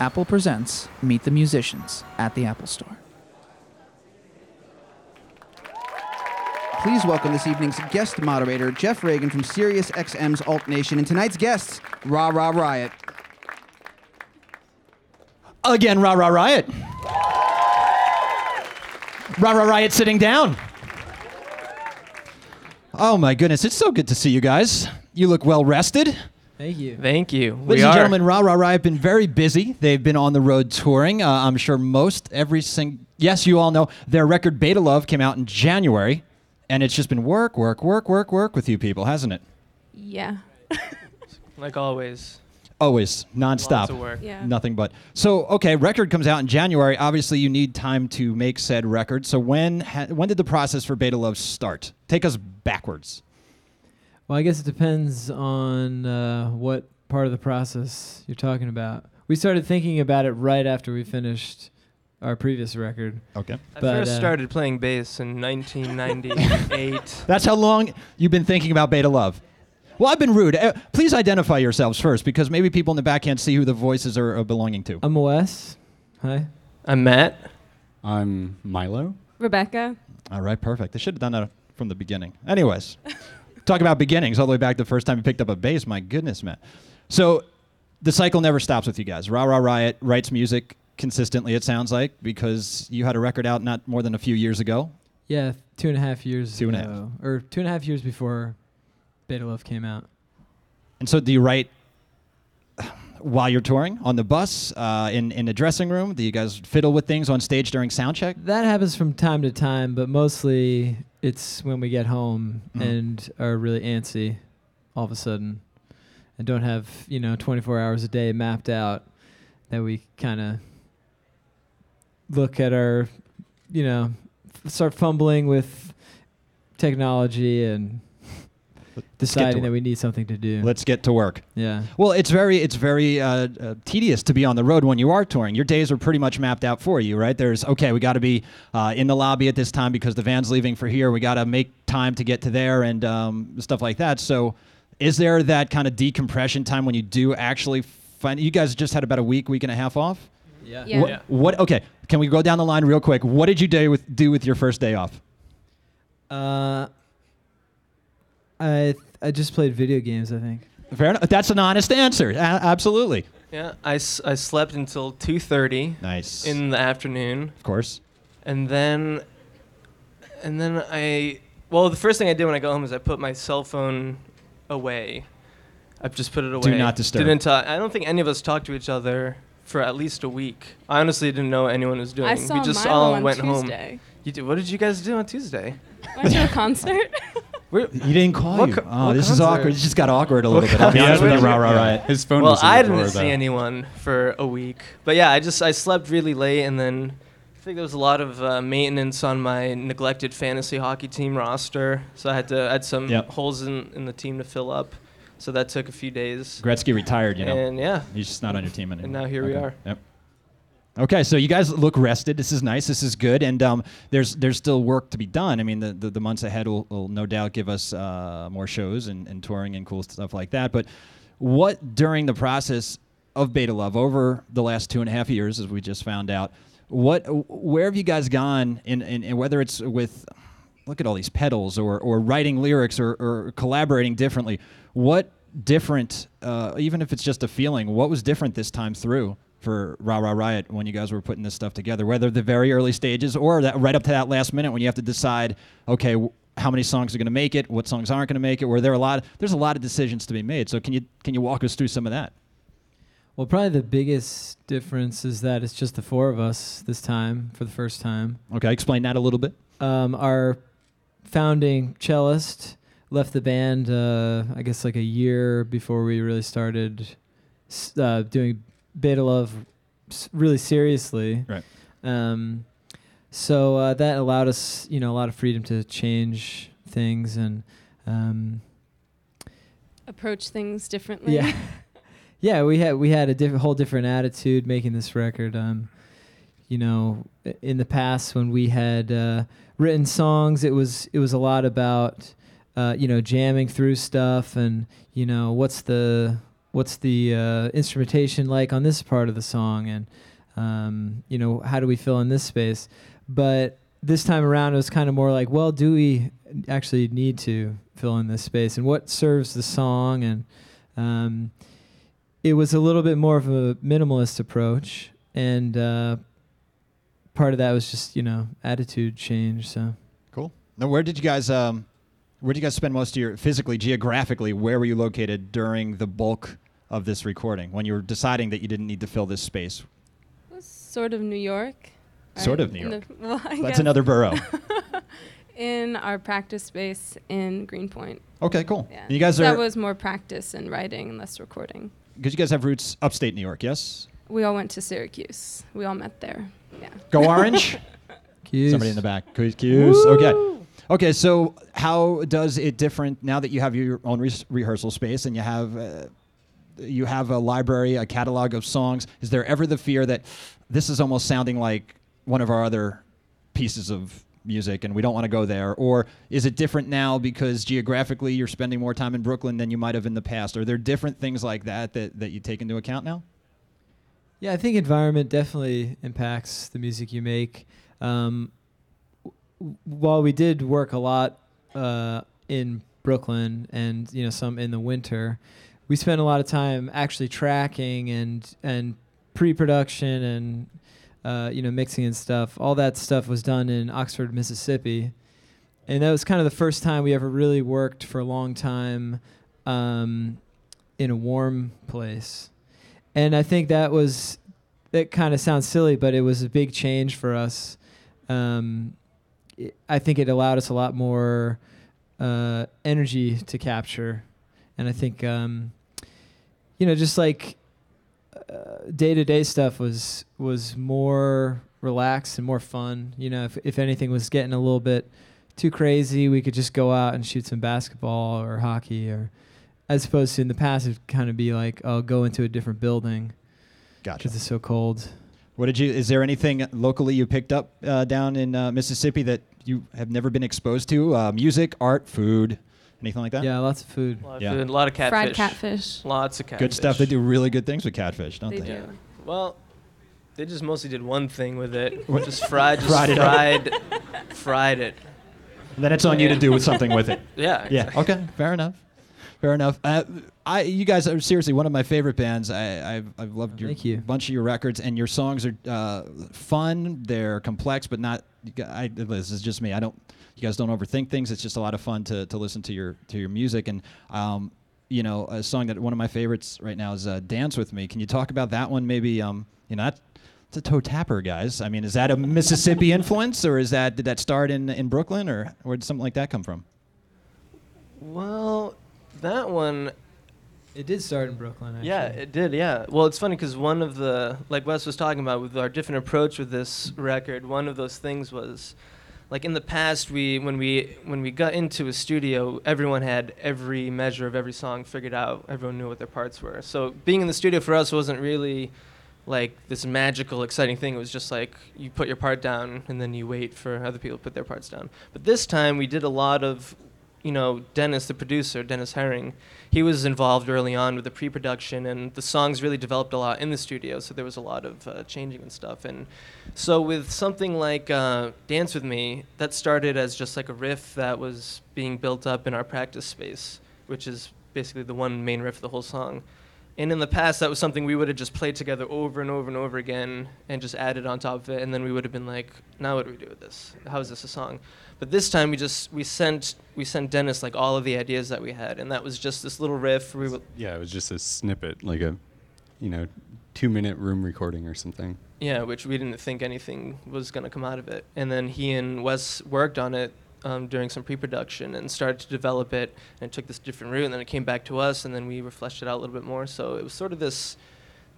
Apple presents Meet the Musicians at the Apple Store. Please welcome this evening's guest moderator, Jeff Regan from Sirius XM's Alt Nation, and tonight's guests, Ra Ra Riot. Again, Ra Ra Riot. Ra Ra Riot sitting down. Oh my goodness, it's so good to see you guys. You look well rested. Thank you. Thank you. Ladies we and gentlemen, Ra Ra Riot have been very busy. They've been on the road touring. Uh, I'm sure most every sing. Yes, you all know their record Beta Love came out in January, and it's just been work, work, work, work, work with you people, hasn't it? Yeah. like always. Always, nonstop. Lots of work. Yeah. Nothing but. So, okay, record comes out in January. Obviously, you need time to make said record. So, when ha- when did the process for Beta Love start? Take us backwards. Well, I guess it depends on uh, what part of the process you're talking about. We started thinking about it right after we finished our previous record. Okay. I But, first uh, started playing bass in 1998. That's how long you've been thinking about Beta Love. Well, I've been rude. Uh, please identify yourselves first, because maybe people in the back can't see who the voices are, are belonging to. I'm Wes. Hi. I'm Matt. I'm Milo. Rebecca. All right, perfect. They should have done that from the beginning. Anyways, talk about beginnings all the way back to the first time you picked up a bass. My goodness, man. So the cycle never stops with you guys. Ra Ra Riot writes music consistently, it sounds like, because you had a record out not more than a few years ago. Yeah, two and a half years Two and a half. ago. Or two and a half years before Beta Love came out. And so do you write while you're touring on the bus, uh, in, in the dressing room? Do you guys fiddle with things on stage during sound check? That happens from time to time, but mostly it's when we get home Mhm. and are really antsy all of a sudden and don't have, you know, 24 hours a day mapped out that we kind of look at our, you know, f- start fumbling with technology and deciding that we need something to do. Let's get to work. yeah. Well, it's very it's very uh, uh, tedious to be on the road when you are touring. Your days are pretty much mapped out for you, right? There's okay, we got to be uh, in the lobby at this time because the van's leaving for here. We got to make time to get to there and um, stuff like that. So, is there that kind of decompression time when you do actually find? You guys just had about a week, week and a half off. Yeah. Yeah. What, what? Okay, can we go down the line real quick? What did you do with do with your first day off? Uh, I I just played video games. I think. Fair enough. That's an honest answer. A- absolutely. Yeah, I, s- I slept until 2:30 Nice. in the afternoon, of course. and then, and then I. Well, the first thing I did when I got home is I put my cell phone away. I've just put it away. not disturb. Didn't talk. I don't think any of us talked to each other for at least a week. I honestly didn't know what anyone was doing. I saw we just Milo all on went home. Tuesday. You did, what did you guys do on Tuesday? Went to a concert. We're, He didn't call What you. co- oh, what this is concert? awkward. It just got awkward a What little bit. I'll be honest with you, concert? rah, rah, Yeah. His phone well, was in I didn't drawer, see though. anyone for a week, but yeah, I just I slept really late, and then I think there was a lot of uh, maintenance on my neglected fantasy hockey team roster, so I had to I had some Yep. holes in, in the team to fill up, so that took a few days. Gretzky retired, you know. And yeah, He's just not on your team anymore. and now here we are. Yep. Okay, so you guys look rested. This is nice. This is good, and um, there's there's still work to be done. I mean, the the, the months ahead will, will no doubt give us uh, more shows and, and touring and cool stuff like that. But what during the process of Beta Love over the last two and a half years, as we just found out, what where have you guys gone in, in, in whether it's with look at all these pedals or, or writing lyrics or, or collaborating differently what different uh, even if it's just a feeling what was different this time through for Ra Ra Riot when you guys were putting this stuff together whether the very early stages or that right up to that last minute when you have to decide okay w- how many songs are going to make it what songs aren't going to make it where there are a lot there's a lot of decisions to be made. So can you can you walk us through some of that? Well, probably the biggest difference is that it's just the four of us this time for the first time. okay explain that a little bit. Um, our founding cellist left the band, uh, I guess, like a year before we really started uh, doing Beta Love really seriously. Right. Um, so uh, that allowed us, you know, a lot of freedom to change things and. Um, Approach things differently. yeah, yeah. We had we had a diff- whole different attitude making this record. Um, you know, in the past when we had uh, written songs, it was it was a lot about uh, you know jamming through stuff and you know what's the what's the uh, instrumentation like on this part of the song, and um, you know, how do we fill in this space? But this time around, it was kind of more like, well, do we actually need to fill in this space, and what serves the song? And um, it was a little bit more of a minimalist approach, and uh, part of that was just you know attitude change. So Cool. Now, where did you guys um, where did you guys spend most of your physically, geographically? Where were you located during the bulk of this recording when you were deciding that you didn't need to fill this space? It was sort of New York. Sort right? of New York. the- well, I That's guess another borough. in our practice space in Greenpoint. okay, cool. Yeah. You guys are that was more practice and writing and less recording. because you guys have roots upstate New York, yes? We all went to Syracuse. We all met there. Yeah. Go Orange. cues. Somebody in the back. Cues. cues. Okay. Okay. So how does it different now that you have your own re- rehearsal space and you have uh, you have a library, a catalog of songs? Is there ever the fear that this is almost sounding like one of our other pieces of music and we don't want to go there or is it different now because geographically you're spending more time in Brooklyn than you might have in the past are there different things like that that, that you take into account now Yeah, I think environment definitely impacts the music you make. Um, while we did work a lot uh, in Brooklyn and you know some in the winter, we spent a lot of time actually tracking and and pre-production and uh, you know mixing and stuff. All that stuff was done in Oxford, Mississippi, and that was kind of the first time we ever really worked for a long time um, in a warm place and I think that was that kind of sounds silly, but it was a big change for us. Um, it, I think it allowed us a lot more uh, energy to capture, and I think um, you know just like day to day stuff was was more relaxed and more fun. You know, if if anything was getting a little bit too crazy, we could just go out and shoot some basketball or hockey or as opposed to in the past it'd kind of be like oh go into a different building. Gotcha. because it's so cold What did you? Is there anything locally you picked up uh, down in uh, Mississippi that you have never been exposed to? Uh, music, art, food, anything like that? yeah lots of food A lot of Yeah. food, a lot of catfish. Fried catfish. Lots of catfish. Good stuff. They do really good things with catfish, don't They they? do. Yeah. Well, they just mostly did one thing with it. What? Just fried, just Fried fried, it fried, it. And then it's on you to do with something with it. Yeah. Yeah. Okay. Fair enough. Fair enough. Uh, I, you guys are seriously one of my favorite bands. I, I've, I've loved your Thank you. bunch of your records, and your songs are uh, fun. They're complex, but not. I, this is just me. I don't. You guys don't overthink things. It's just a lot of fun to, to listen to your to your music. And um, you know, a song that one of my favorites right now is uh, "Dance with Me." Can you talk about that one? Maybe um, you know, that, it's a toe tapper, guys. I mean, is that a Mississippi influence, or is that did that start in in Brooklyn, or where did something like that come from? Well, that one, it did start in brooklyn actually. yeah, it did. Yeah. Well, it's funny because one of the, like Wes was talking about, with our different approach with this record, one of those things was, like in the past, we when we when we got into a studio, everyone had every measure of every song figured out. Everyone knew what their parts were. So being in the studio for us wasn't really like this magical, exciting thing. It was just like you put your part down and then you wait for other people to put their parts down. But this time we did a lot of, you know, Dennis, the producer, Dennis Herring, he was involved early on with the pre-production and the songs really developed a lot in the studio. So there was a lot of uh, changing and stuff. And so with something like uh, Dance with Me, that started as just like a riff that was being built up in our practice space, which is basically the one main riff of the whole song. And in the past, that was something we would have just played together over and over and over again and just added on top of it. And then we would have been like, now what do we do with this? How is this a song? But this time we just, we sent, we sent Dennis like all of the ideas that we had. And that was just this little riff. We would, Yeah, it was just a snippet, like a, you know, two minute room recording or something. yeah, which we didn't think anything was going to come out of it. And then he and Wes worked on it um, during some pre-production and started to develop it. And it took this different route. And then it came back to us. And then we fleshed it out a little bit more. So it was sort of this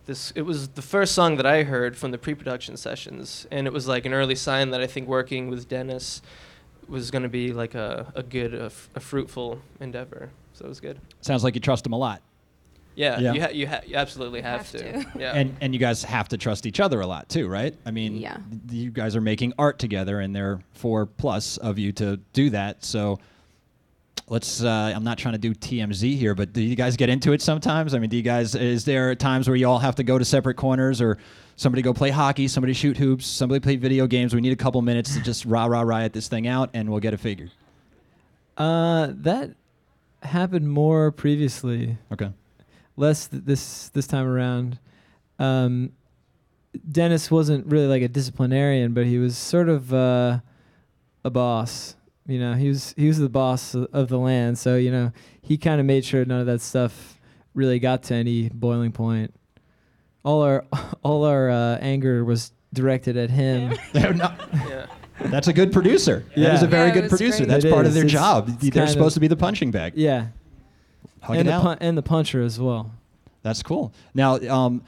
this it was the first song that I heard from the pre-production sessions, and it was like an early sign that I think working with Dennis was going to be like a, a good, a, f- a fruitful endeavor. So it was good. Sounds like you trust him a lot. Yeah, Yeah. you, ha- you, ha- you absolutely have, Have to. to. Yeah. And and you guys have to trust each other a lot too, right? I mean, Yeah. th- you guys are making art together, and there are four plus of you to do that. So, let's. Uh, I'm not trying to do TMZ here, but do you guys get into it sometimes? I mean, do you guys? Is there times where you all have to go to separate corners, or somebody go play hockey, somebody shoot hoops, somebody play video games? We need a couple minutes to just rah rah riot this thing out, and we'll get it figured. Uh, that happened more previously, Okay. Less th- this this time around. Um, Dennis wasn't really like a disciplinarian, but he was sort of uh, a boss. You know, he was he was the boss of, of the land, so you know he kind of made sure none of that stuff really got to any boiling point. All our all our uh, anger was directed at him. They're Yeah. That's a good producer. That is a very Yeah, good producer. great. That's It part of their It's- job. They're supposed of- to be the punching bag. Yeah, Hug and it the out. pun- and the puncher as well. That's cool. Now, um,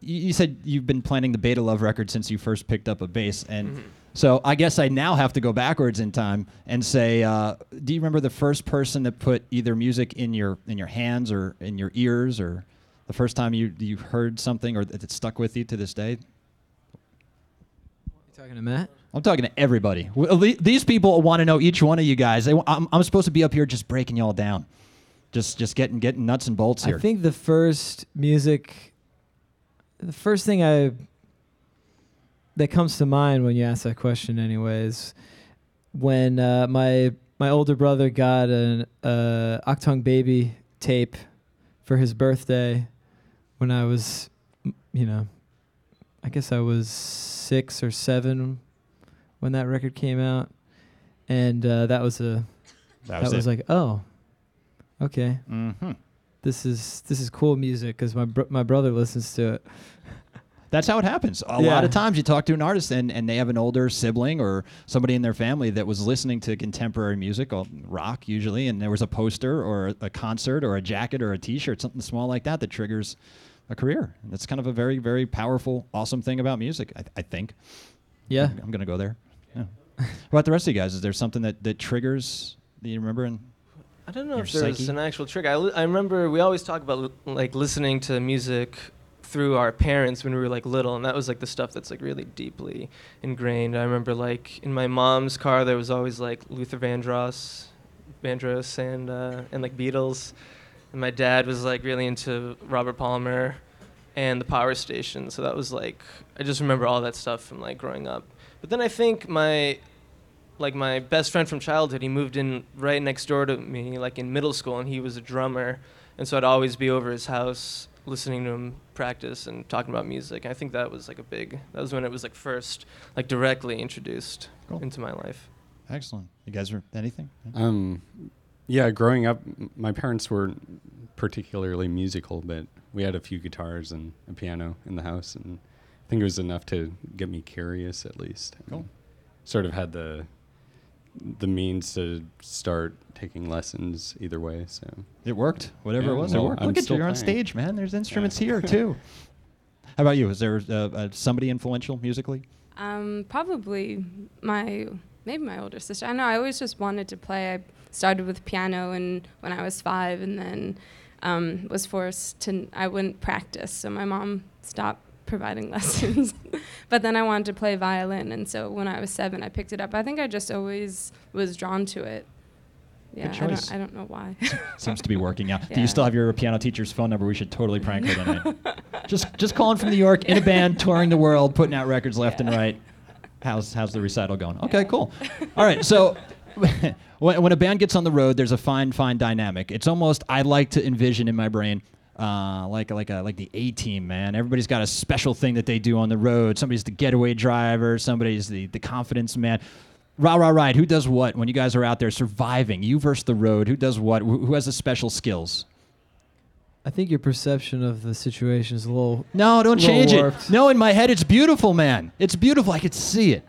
you, you said you've been planning the Beta Love record since you first picked up a bass, and Mhm. so I guess I now have to go backwards in time and say, uh, do you remember the first person that put either music in your in your hands or in your ears, or the first time you you heard something or that it stuck with you to this day? You talking to Matt? I'm talking to everybody. These people want to know each one of you guys. They, I'm, I'm supposed to be up here just breaking y'all down, just just getting getting nuts and bolts here. I think the first music, the first thing I that comes to mind when you ask that question, anyways, when uh, my my older brother got an uh, Achtung Baby tape for his birthday when I was, you know, I guess I was six or seven when that record came out, and uh, that was a that that was like oh, okay hmm this is this is cool music because my br- my brother listens to it. That's how it happens. A Yeah. lot of times you talk to an artist and, and they have an older sibling or somebody in their family that was listening to contemporary music, or rock usually, and there was a poster or a concert or a jacket or a T-shirt, something small like that that triggers a career. And that's kind of a very, very powerful, awesome thing about music, I, I think. Yeah, I'm going to go there. Yeah. what about the rest of you guys? Is there something that, that triggers, do you remember? And I don't know Your if there's psyche? an actual trick. I, li- I remember we always talk about li- like listening to music through our parents when we were like little, and that was like the stuff that's like really deeply ingrained. I remember like in my mom's car there was always like Luther Vandross, Vandross, and uh, and like Beatles, and my dad was like really into Robert Palmer, and the Power Station. So that was like I just remember all that stuff from like growing up. But then I think my like my best friend from childhood, he moved in right next door to me, like in middle school, and he was a drummer, and so I'd always be over his house listening to him practice and talking about music. I think that was like a big. That was when it was like first, like directly introduced Cool. into my life. excellent. You guys are anything? Um, yeah, growing up, my parents were particularly musical, but we had a few guitars and a piano in the house, and I think it was enough to get me curious at least. Cool. Sort of had the the means to start taking lessons either way. So It worked. Whatever Yeah, it was, well, it worked. I'm Look at you. You're on stage, man. There's instruments here, too. How about you? Is there uh, uh, somebody influential musically? Um, probably my maybe my older sister. I know I always just wanted to play. I started with piano and when I was five, and then um, was forced to. I wouldn't practice, so my mom stopped providing lessons. but then I wanted to play violin, and so when I was seven, I picked it up. I think I just always was drawn to it. Yeah, I don't, I don't know why. Seems to be working out. Do you still have your piano teacher's phone number? We should totally prank her tonight. just, just calling from New York in a band, touring the world, putting out records left and right. How's, how's the recital going? Okay, cool. All right, so when, when a band gets on the road, there's a fine, fine dynamic. It's almost I like to envision in my brain. Uh, like like a, like the A team, man. Everybody's got a special thing that they do on the road. Somebody's the getaway driver. Somebody's the, the confidence man. Rah rah ride. Who does what when you guys are out there surviving? You versus the road. Who does what? Who, who has the special skills? I think your perception of the situation is a little. No, don't Little change it. No, in my head, it's beautiful, man. It's beautiful. I could see it.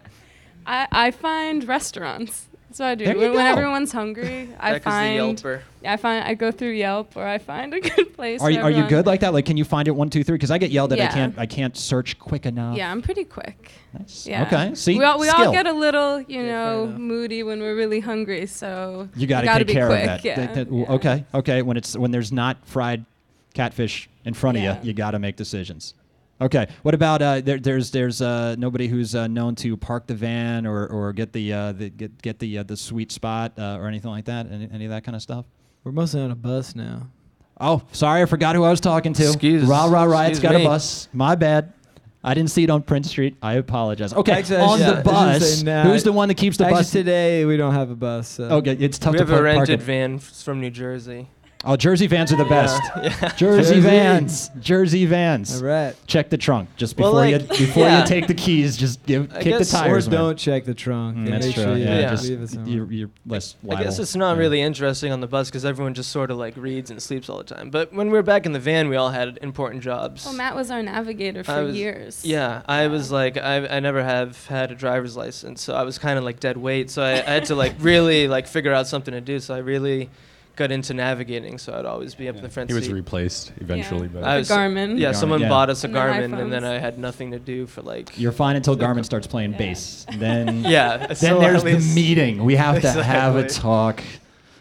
I, I find restaurants. That's what I do. When, when everyone's hungry, I That 'cause the find Yelper. I find I go through Yelp or I find a good place. Are you, are you good like that? Like, can you find it one, two, three? Because I get yelled at. I can't. I can't search quick enough. Yeah, I'm pretty quick. Nice. Yeah. Okay. See, we all, we skill. all get a little, you Yeah, know, enough. moody when we're really hungry. So you got to take be care quick, of that. Yeah. That- that- yeah. Okay. Okay. When it's when there's not fried catfish in front Yeah. of you, you got to make decisions. Okay. What about uh, there, there's there's uh, nobody who's uh, known to park the van or, or get the, uh, the get get the uh, the sweet spot uh, or anything like that? Any, any of that kind of stuff? We're mostly on a bus now. Oh, sorry, I forgot who I was talking to. Excuse- Ra Ra Riot's excuse got me. a bus. My bad. I didn't see it on Prince Street. I apologize. Okay, Actually, on should- the bus. say, nah, who's the one that keeps the Actually, bus? today we don't have a bus. So. Okay, it's tough we to have a park, park rented van from New Jersey. Oh, Jersey vans are the best. Yeah. yeah. Jersey, Jersey. vans. Jersey vans. All right. Check the trunk just Well, before like, you before yeah. you take the keys. Just give I kick the guess- Or tires. man. don't check the trunk. Mm, and that's make true. sure you yeah, Yeah. just leave it somewhere. you're, you're less I guess it's not Yeah. really interesting on the bus because everyone just sort of like reads and sleeps all the time. But when we were back in the van, we all had important jobs. Well, Matt was our navigator for I was- years. Yeah, I was like, I, I never have had a driver's license, so I was kind of like dead weight. So I, I had to like really like figure out something to do. So I really got into navigating. So I'd always be up in the front seat. He was seat. replaced eventually, Yeah. but I The was- Garmin. yeah, Garmin, someone yeah. bought us a And then Garmin, and then iPhones. I had nothing to do for like. You're fine until Garmin starts playing bass. Then yeah. then so there's at least- the meeting. We have to have a Exactly. talk.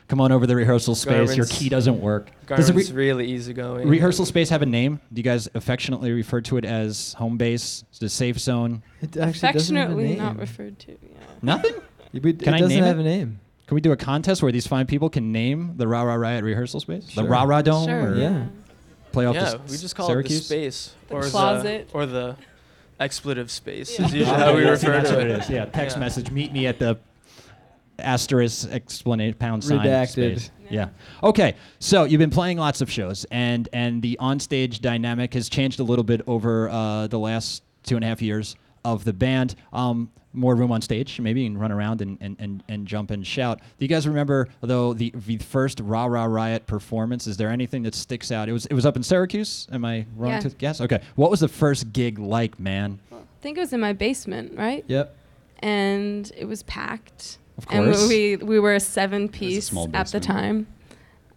Come on over the rehearsal space. Your Garmin's- key doesn't work. Does the Garmin's re- really easygoing. rehearsal space have a name? Do you guys affectionately refer to it as home base, the safe zone? It actually doesn't have a Affectionately name. not referred to. Yeah. Nothing. Yeah, but Can it I doesn't name have it? a name. Can we do a contest where these fine people can name the Ra Ra Riot rehearsal space? The Sure. Rah Rah Dome Sure. or Yeah. play off yeah, the we just call Syracuse? it the space The or closet. the or the expletive space Yeah. is usually how we refer to what it. is. Yeah, text Yeah. message. Meet me at the asterisk explanation pound sign Redacted. space. Yeah. Okay. So you've been playing lots of shows, and and the onstage dynamic has changed a little bit over uh, the last two and a half years of the band. Um, more room on stage, maybe you can run around and, and, and, and jump and shout. Do you guys remember though the, the first Ra Ra Riot performance? Is there anything that sticks out? It was it was up in Syracuse. Am I wrong Yeah. to guess? Okay. What was the first gig like, man? I think it was in my basement, right? Yep. And it was packed. Of course. And we we were a seven piece small at the time.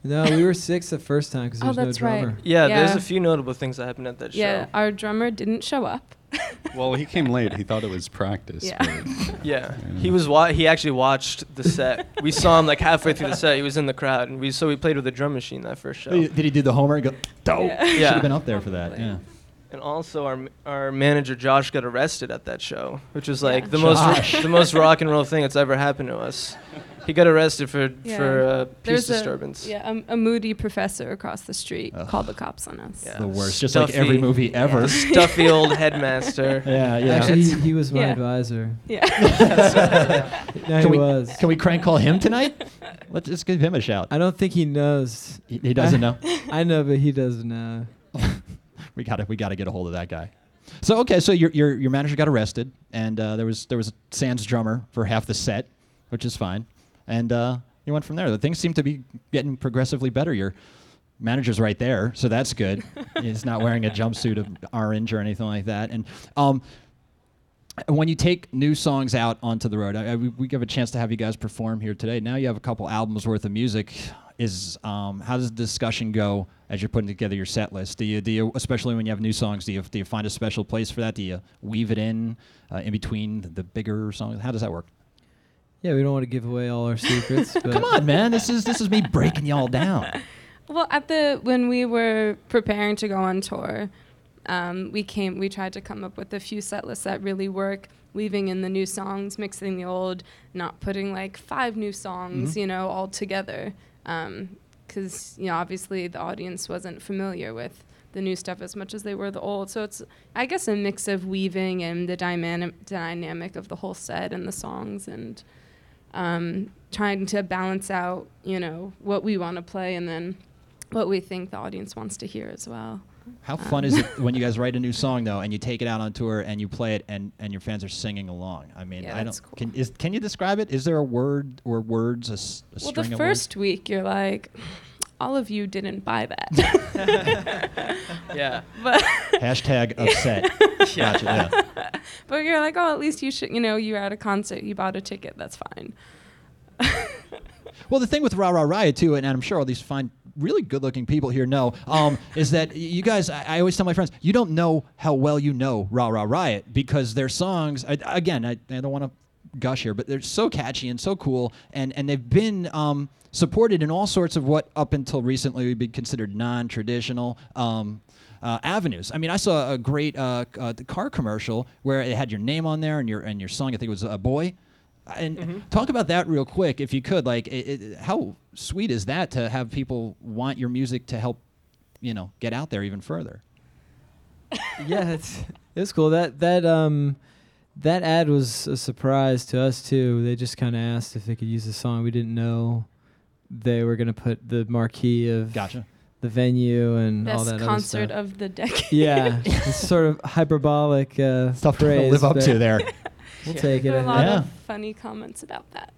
No, we were six the first time because there Oh, was no that's right. drummer. Yeah, there's a few notable things that happened at that Yeah, show. Yeah, our drummer didn't show up. well, he came late. He thought it was practice. Yeah. but- Yeah, Yeah. he was wa- he actually watched the set. we saw him like halfway through the set. He was in the crowd, and we so we played with the drum machine that first show. Did he do the homer and go, dope? Yeah. Should have been up there for that. Yeah. And also, our our manager Josh got arrested at that show, which was like Yeah. the Josh. most the most rock and roll thing that's ever happened to us. He got arrested for Yeah. for uh, peace There's disturbance. A, yeah, a, a moody professor across the street Ugh. called the cops on us. Yeah. The worst. Just like every movie ever. The stuffy old headmaster. Yeah, yeah. Actually, he, he was my Yeah. advisor. Yeah. No, Can he we, was. Can we crank call him tonight? Let's just give him a shout. I don't think he knows. He, he doesn't know. I know, but he doesn't know. we got to we got to get a hold of that guy. So okay, so your your your manager got arrested, and uh, there was there was a Sans drummer for half the set, which is fine, and uh, you went from there. The things seem to be getting progressively better. Your manager's right there, so that's good. He's not wearing a jumpsuit of orange or anything like that. And um, when you take new songs out onto the road, I, I, we, give a chance to have you guys perform here today. Now you have a couple albums worth of music. Is um, how does the discussion go as you're putting together your set list? Do you do you especially when you have new songs? Do you do you find a special place for that? Do you weave it in uh, in between the bigger songs? How does that work? Yeah, we don't want to give away all our secrets. But Come on, man! This is this is me breaking y'all down. Well, at the when we were preparing to go on tour, um, we came. We tried to come up with a few set lists that really work, weaving in the new songs, mixing the old, not putting like five new songs, Mhm. you know, all together. Because you know, obviously the audience wasn't familiar with the new stuff as much as they were the old. So it's, I guess, a mix of weaving and the dynamic dynamic of the whole set and the songs and um, trying to balance out, you know, what we want to play and then what we think the audience wants to hear as well. How fun is it when you guys write a new song though, and you take it out on tour and you play it, and, and your fans are singing along? I mean, Yeah, I don't. cool. Can is can you describe it? Is there a word or words a, well, the first week you're like, all of you didn't buy that, Yeah. but Hashtag upset. Gotcha. Yeah. but you're like, oh, at least you should, you know, you're at a concert, you bought a ticket, that's fine. Well, the thing with Ra Ra Riot too, and I'm sure all these fine, really good-looking people here know, um, is that you guys. I, I always tell my friends, you don't know how well you know Ra Ra Riot because their songs. I, again, I, I don't want to gush here, but they're so catchy and so cool, and and they've been. Um, Supported in all sorts of what up until recently would be considered non-traditional um, uh, avenues. I mean, I saw a great uh, c- uh, car commercial where it had your name on there and your and your song. I think it was a boy. And talk about that real quick, if you could. Like, it, it, how sweet is that to have people want your music to help, you know, get out there even further? yeah, it's it's cool. That that um that ad was a surprise to us too. They just kind of asked if they could use the song. We didn't know they were gonna put the marquee of Gotcha. the venue and all Best that other concert stuff. of the decade. yeah, it's sort of hyperbolic uh, Stuff to live up to there. We'll Yeah. take it. There were I a think. lot Yeah. of funny comments about that.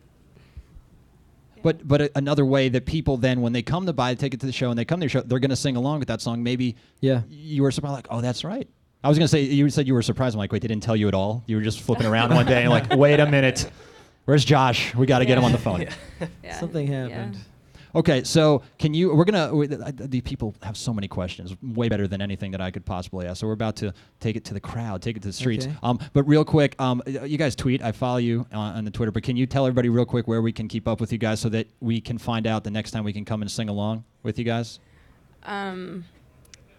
But but a, another way that people then, when they come to buy a ticket to the show and they come to your show, they're going to sing along with that song. Maybe Yeah. you were surprised, like, oh, that's right. I was going to say, you said you were surprised. I'm like, wait, they didn't tell you at all? You were just flipping around one day and like, wait a minute. Where's Josh? We got to get him on the phone. Yeah. Something Yeah. happened. Okay, so can you? We're gonna. we- I- The people have so many questions, way better than anything that I could possibly ask. So we're about to take it to the crowd, take it to the streets. Okay. Um, but real quick, um, you guys tweet. I follow you on, on the Twitter. But can you tell everybody real quick where we can keep up with you guys so that we can find out the next time we can come and sing along with you guys? Um,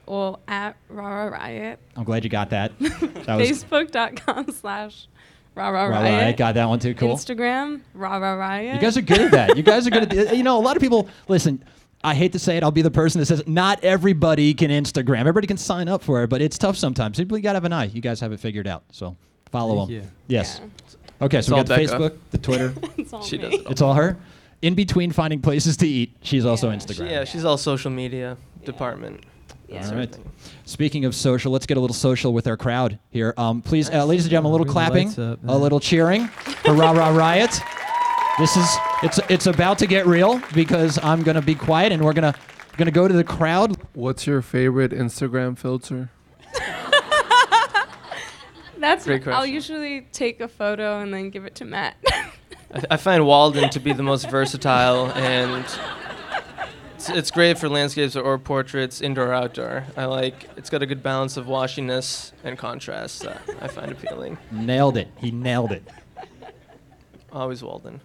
well, at Rara Riot, I'm glad you got that. That Facebook.com slash Rara right, Riot. right. Got that one too. Cool. Instagram, Rara Riot. You guys are good at that. You guys are good at. You know, a lot of people listen. I hate to say it. I'll be the person that says not everybody can Instagram. Everybody can sign up for it, but it's tough sometimes. You got to have an eye. You guys have it figured out. So follow Thank them. you. Yes. Yeah. Okay. So we all got the Facebook, the Twitter. It's all She me. does it all. it's all her. In between finding places to eat, she's also Yeah. Instagram. Yeah, she's all social media department. Yeah. All sort of right. Speaking of social, let's get a little social with our crowd here. Um, please, uh, ladies and gentlemen, a little clapping, up, a little cheering for Ra Ra Riot. This is it's it's about to get real because I'm gonna be quiet and we're gonna gonna go to the crowd. What's your favorite Instagram filter? That's Great question. I'll usually take a photo and then give it to Matt. I, I find Walden to be the most versatile, and it's, it's great for landscapes or portraits, indoor or outdoor. I like it's got a good balance of washiness and contrast that I find appealing. Nailed it. He nailed it. Always Walden.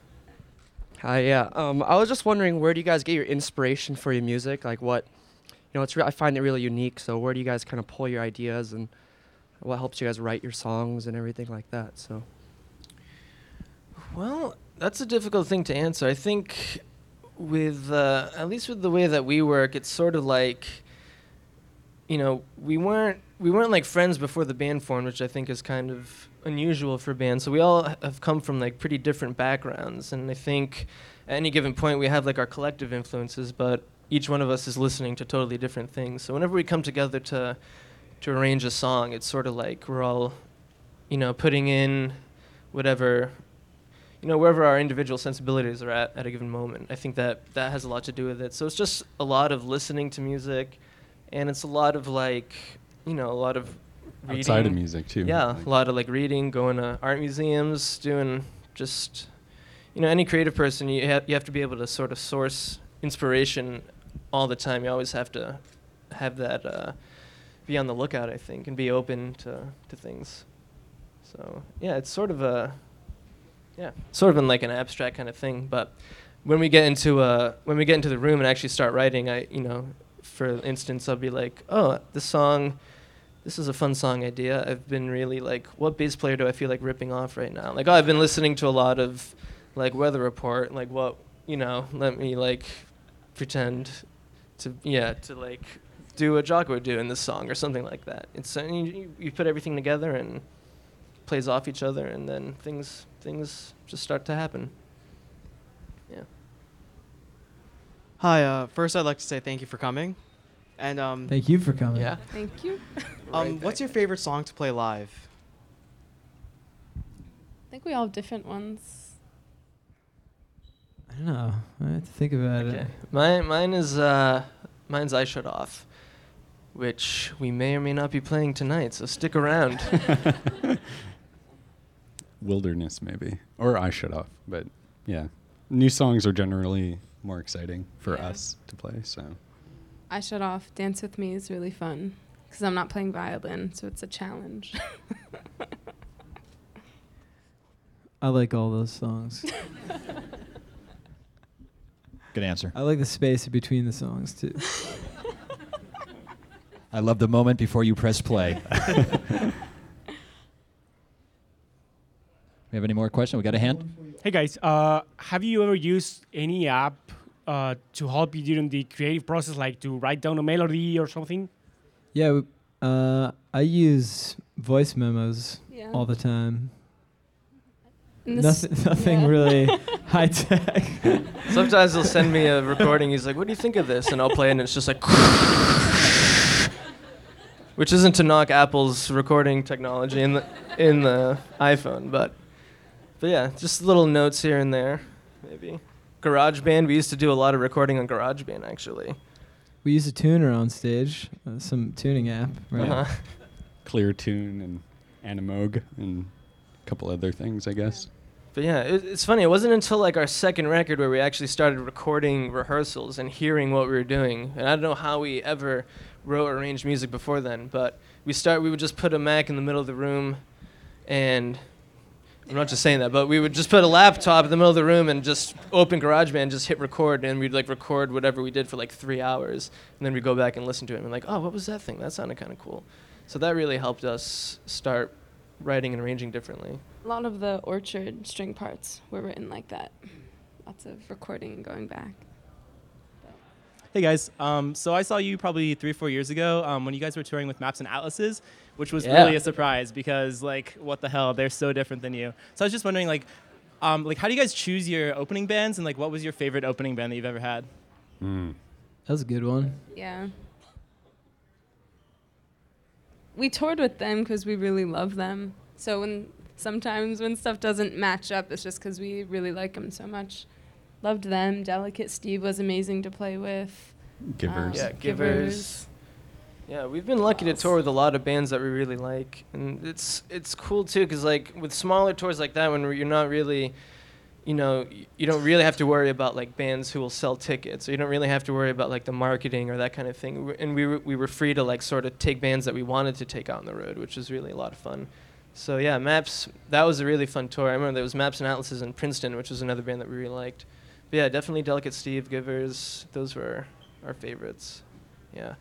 Hi, yeah. Um, I was just wondering, where do you guys get your inspiration for your music? Like, what, you know, it's re- I find it really unique. So, where do you guys kind of pull your ideas, and what helps you guys write your songs and everything like that? So, Well, that's a difficult thing to answer. I think with uh, at least with the way that we work, it's sort of like you know we weren't we weren't like friends before the band formed, which I think is kind of unusual for bands. So we all have come from like pretty different backgrounds, and I think at any given point we have like our collective influences, but each one of us is listening to totally different things. So whenever we come together to to arrange a song, it's sort of like we're all you know putting in whatever you know wherever our individual sensibilities are at at a given moment. I think that that has a lot to do with it. So it's just a lot of listening to music and it's a lot of like you know a lot of reading Outside of music too. yeah Like- a lot of like reading going to art museums doing just you know any creative person you, ha- you have to be able to sort of source inspiration all the time. You always have to have that uh, be on the lookout i think and be open to, to things. So yeah it's sort of a yeah, sort of in like an abstract kind of thing. But when we get into uh, when we get into the room and actually start writing, I you know, for instance, I'll be like, oh, this song, this is a fun song idea. I've been really like, what bass player do I feel like ripping off right now? Like, oh, I've been listening to a lot of like Weather Report. Like, what you know, let me like pretend to yeah to like do what Jaco would do in this song or something like that. It's you, you- you put everything together and plays off each other, and then things things just start to happen. Yeah. Hi. Uh, first, I'd like to say thank you for coming. And um, Thank you for coming. yeah. Thank you. Um, what's your favorite song to play live? I think we all have different ones. I don't know. I have to think about Okay. it. Mine mine is uh mine's I Shut Off, which we may or may not be playing tonight. So stick around. Wilderness maybe, or I shut off. But yeah, new songs are generally more exciting for Yeah. us to play. So I shut off. Dance with me is really fun because I'm not playing violin, so it's a challenge. I like all those songs. Good answer. I like the space between the songs too. I love the moment before you press play. We have any more questions? We got a hand? Hey guys, uh, have you ever used any app uh, to help you during the creative process, like to write down a melody or something? Yeah, uh, I use voice memos Yeah. all the time. Nothing, nothing yeah. really high tech. Sometimes he'll send me a recording. He's like, "What do you think of this?" And I'll play, it and it's just like, which isn't to knock Apple's recording technology in the in the iPhone, but but yeah, just little notes here and there, maybe. GarageBand. We used to do a lot of recording on GarageBand, actually. we use a tuner on stage, uh, some tuning app, right? Uh-huh. Clear Tune and Animoog and a couple other things, I guess. But yeah, it, it's funny. It wasn't until like our second record where we actually started recording rehearsals and hearing what we were doing. And I don't know how we ever wrote or arranged music before then, but we start. We would just put a Mac in the middle of the room, and I'm not just saying that, but we would just put a laptop in the middle of the room and just open GarageBand, just hit record, and we'd like record whatever we did for like three hours, and then we'd go back and listen to it and be like, oh, what was that thing? That sounded kind of cool. So that really helped us start writing and arranging differently. A lot of the orchard string parts were written like that. Lots of recording and going back. Hey guys, um, so I saw you probably three or four years ago um, when you guys were touring with Maps and Atlases, which was Yeah. really a surprise because like what the hell, they're so different than you. So I was just wondering like, um, like how do you guys choose your opening bands and like what was your favorite opening band that you've ever had? Mm. That was a good one. Yeah. We toured with them because we really love them. So when sometimes when stuff doesn't match up, it's just because we really like them so much. Loved them. Delicate Steve was amazing to play with. Givers. Yeah, Givers. Givers. Yeah, we've been lucky to tour with a lot of bands that we really like, and it's it's cool too, cause like with smaller tours like that, when you're not really, you know, you don't really have to worry about like bands who will sell tickets, or you don't really have to worry about like the marketing or that kind of thing. And we were, we were free to like sort of take bands that we wanted to take out on the road, which was really a lot of fun. So yeah, Maps that was a really fun tour. I remember there was Maps and Atlases in Princeton, which was another band that we really liked. But yeah, definitely Delicate Steve, Givers, those were our favorites. Yeah.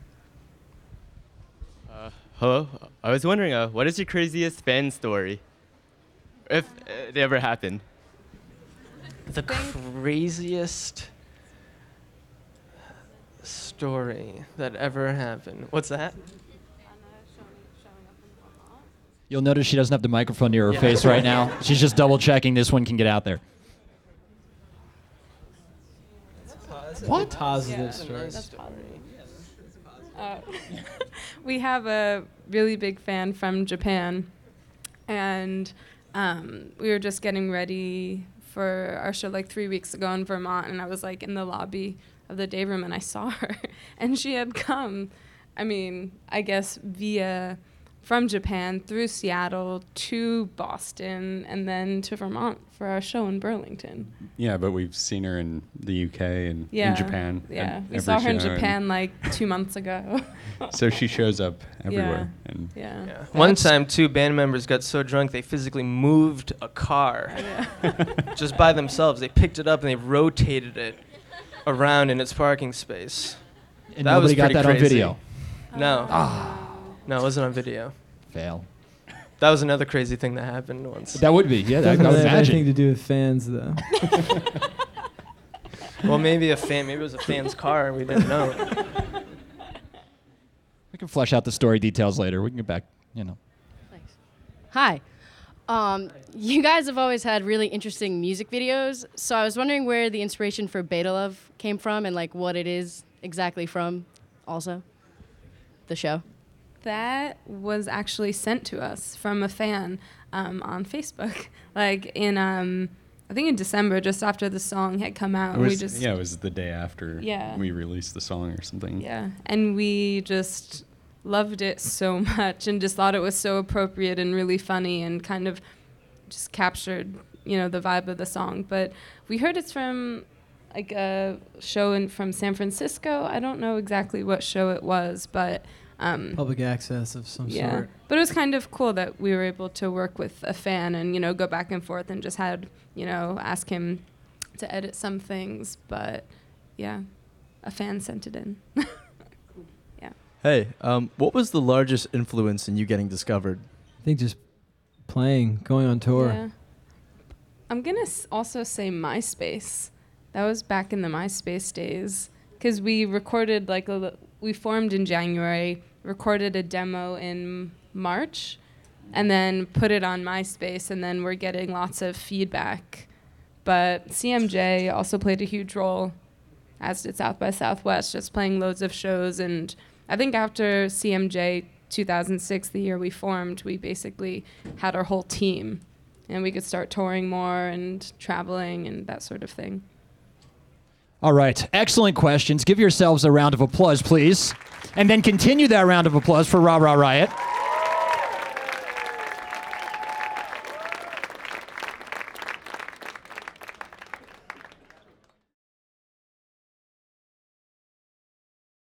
Uh, hello. I was wondering, uh, what is your craziest fan story? If uh, it ever happened. The craziest story that ever happened. What's that? You'll notice she doesn't have the microphone near her Yeah. face right now. She's just double checking this one can get out there. What? Positive Yeah, story. Uh, we have a really big fan from Japan, and um, we were just getting ready for our show like three weeks ago in Vermont, and I was like in the lobby of the day room, and I saw her, and she had come. I mean, I guess via from Japan through Seattle to Boston, and then to Vermont for our show in Burlington. Yeah, but we've seen her in the UK and Yeah, in Japan. Yeah, we saw her in Japan like two months ago. so she shows up everywhere. Yeah. And Yeah. Yeah. One time, two band members got so drunk they physically moved a car just by themselves. They picked it up and they rotated it around in its parking space. And that was nobody got pretty that on video. No. Oh. No, it wasn't on video. Fail. That was another crazy thing that happened once. That would be, yeah. I Doesn't would have imagine. anything to do with fans though. well, maybe a fan. Maybe it was a fan's car. and We didn't know. We can flesh out the story details later. We can get back, you know. Thanks. Hi. Um, you guys have always had really interesting music videos, so I was wondering where the inspiration for Beta Love came from and like what it is exactly from also the show. That was actually sent to us from a fan um, on Facebook, like in um, I think in December, just after the song had come out. and we just yeah, it was the day after Yeah. we released the song or something. yeah, and we just loved it so much and just thought it was so appropriate and really funny and kind of just captured you know the vibe of the song. But we heard it's from like a show in from San Francisco. I don't know exactly what show it was, but. Um, Public access of some yeah. sort. But it was kind of cool that we were able to work with a fan and, you know, go back and forth and just had, you know, ask him to edit some things. But yeah, a fan sent it in. yeah. Hey, um, what was the largest influence in you getting discovered? I think just playing, going on tour. Yeah. I'm gonna s- also say MySpace. That was back in the MySpace days because we recorded like a, we formed in January, recorded a demo in March, and then put it on MySpace, and then we're getting lots of feedback. But CMJ also played a huge role, as did South by Southwest, just playing loads of shows. And I think after CMJ 2006, the year we formed, we basically had our whole team and we could start touring more and traveling and that sort of thing. All right, excellent questions. Give yourselves a round of applause, please. And then continue that round of applause for Ra Ra Riot.